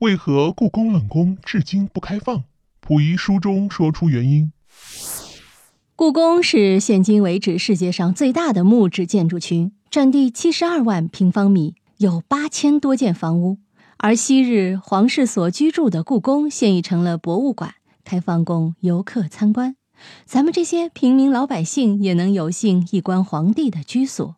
为何故宫冷宫至今不开放？溥仪书中说出原因。故宫是现今为止世界上最大的木质建筑群，占地七十二万平方米，有八千多间房屋。而昔日皇室所居住的故宫，现已成了博物馆，开放供游客参观。咱们这些平民老百姓也能有幸一观皇帝的居所。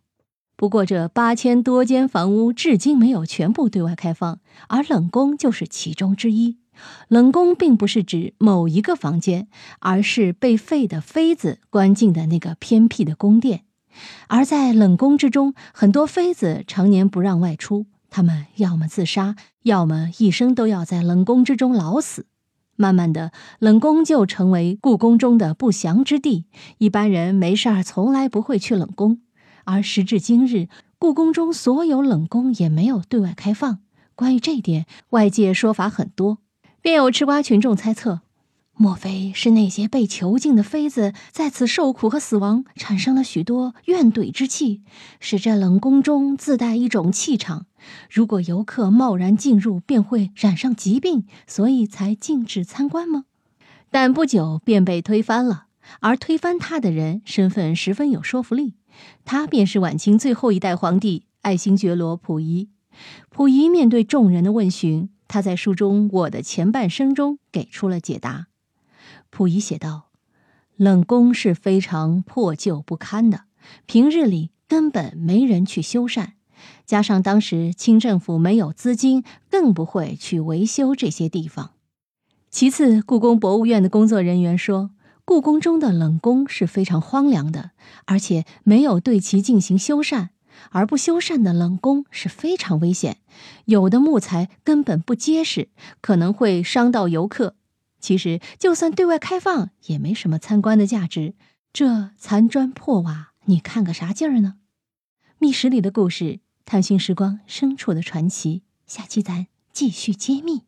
不过，这八千多间房屋至今没有全部对外开放，而冷宫就是其中之一。冷宫并不是指某一个房间，而是被废的妃子关进的那个偏僻的宫殿。而在冷宫之中，很多妃子常年不让外出。他们要么自杀，要么一生都要在冷宫之中老死。慢慢的，冷宫就成为故宫中的不祥之地。一般人没事儿从来不会去冷宫。而时至今日，故宫中所有冷宫也没有对外开放。关于这一点，外界说法很多，便有吃瓜群众猜测。莫非是那些被囚禁的妃子在此受苦和死亡，产生了许多怨怼之气，使这冷宫中自带一种气场。如果游客贸然进入，便会染上疾病，所以才禁止参观吗？但不久便被推翻了，而推翻他的人身份十分有说服力，他便是晚清最后一代皇帝爱新觉罗溥仪。溥仪面对众人的问询，他在书中《我的前半生》中给出了解答。溥仪写道：“冷宫是非常破旧不堪的，平日里根本没人去修缮，加上当时清政府没有资金，更不会去维修这些地方。其次，故宫博物院的工作人员说，故宫中的冷宫是非常荒凉的，而且没有对其进行修缮，而不修缮的冷宫是非常危险，有的木材根本不结实，可能会伤到游客。”其实，就算对外开放，也没什么参观的价值。这残砖破瓦，你看个啥劲儿呢？密室里的故事，探寻时光深处的传奇。下期咱继续揭秘。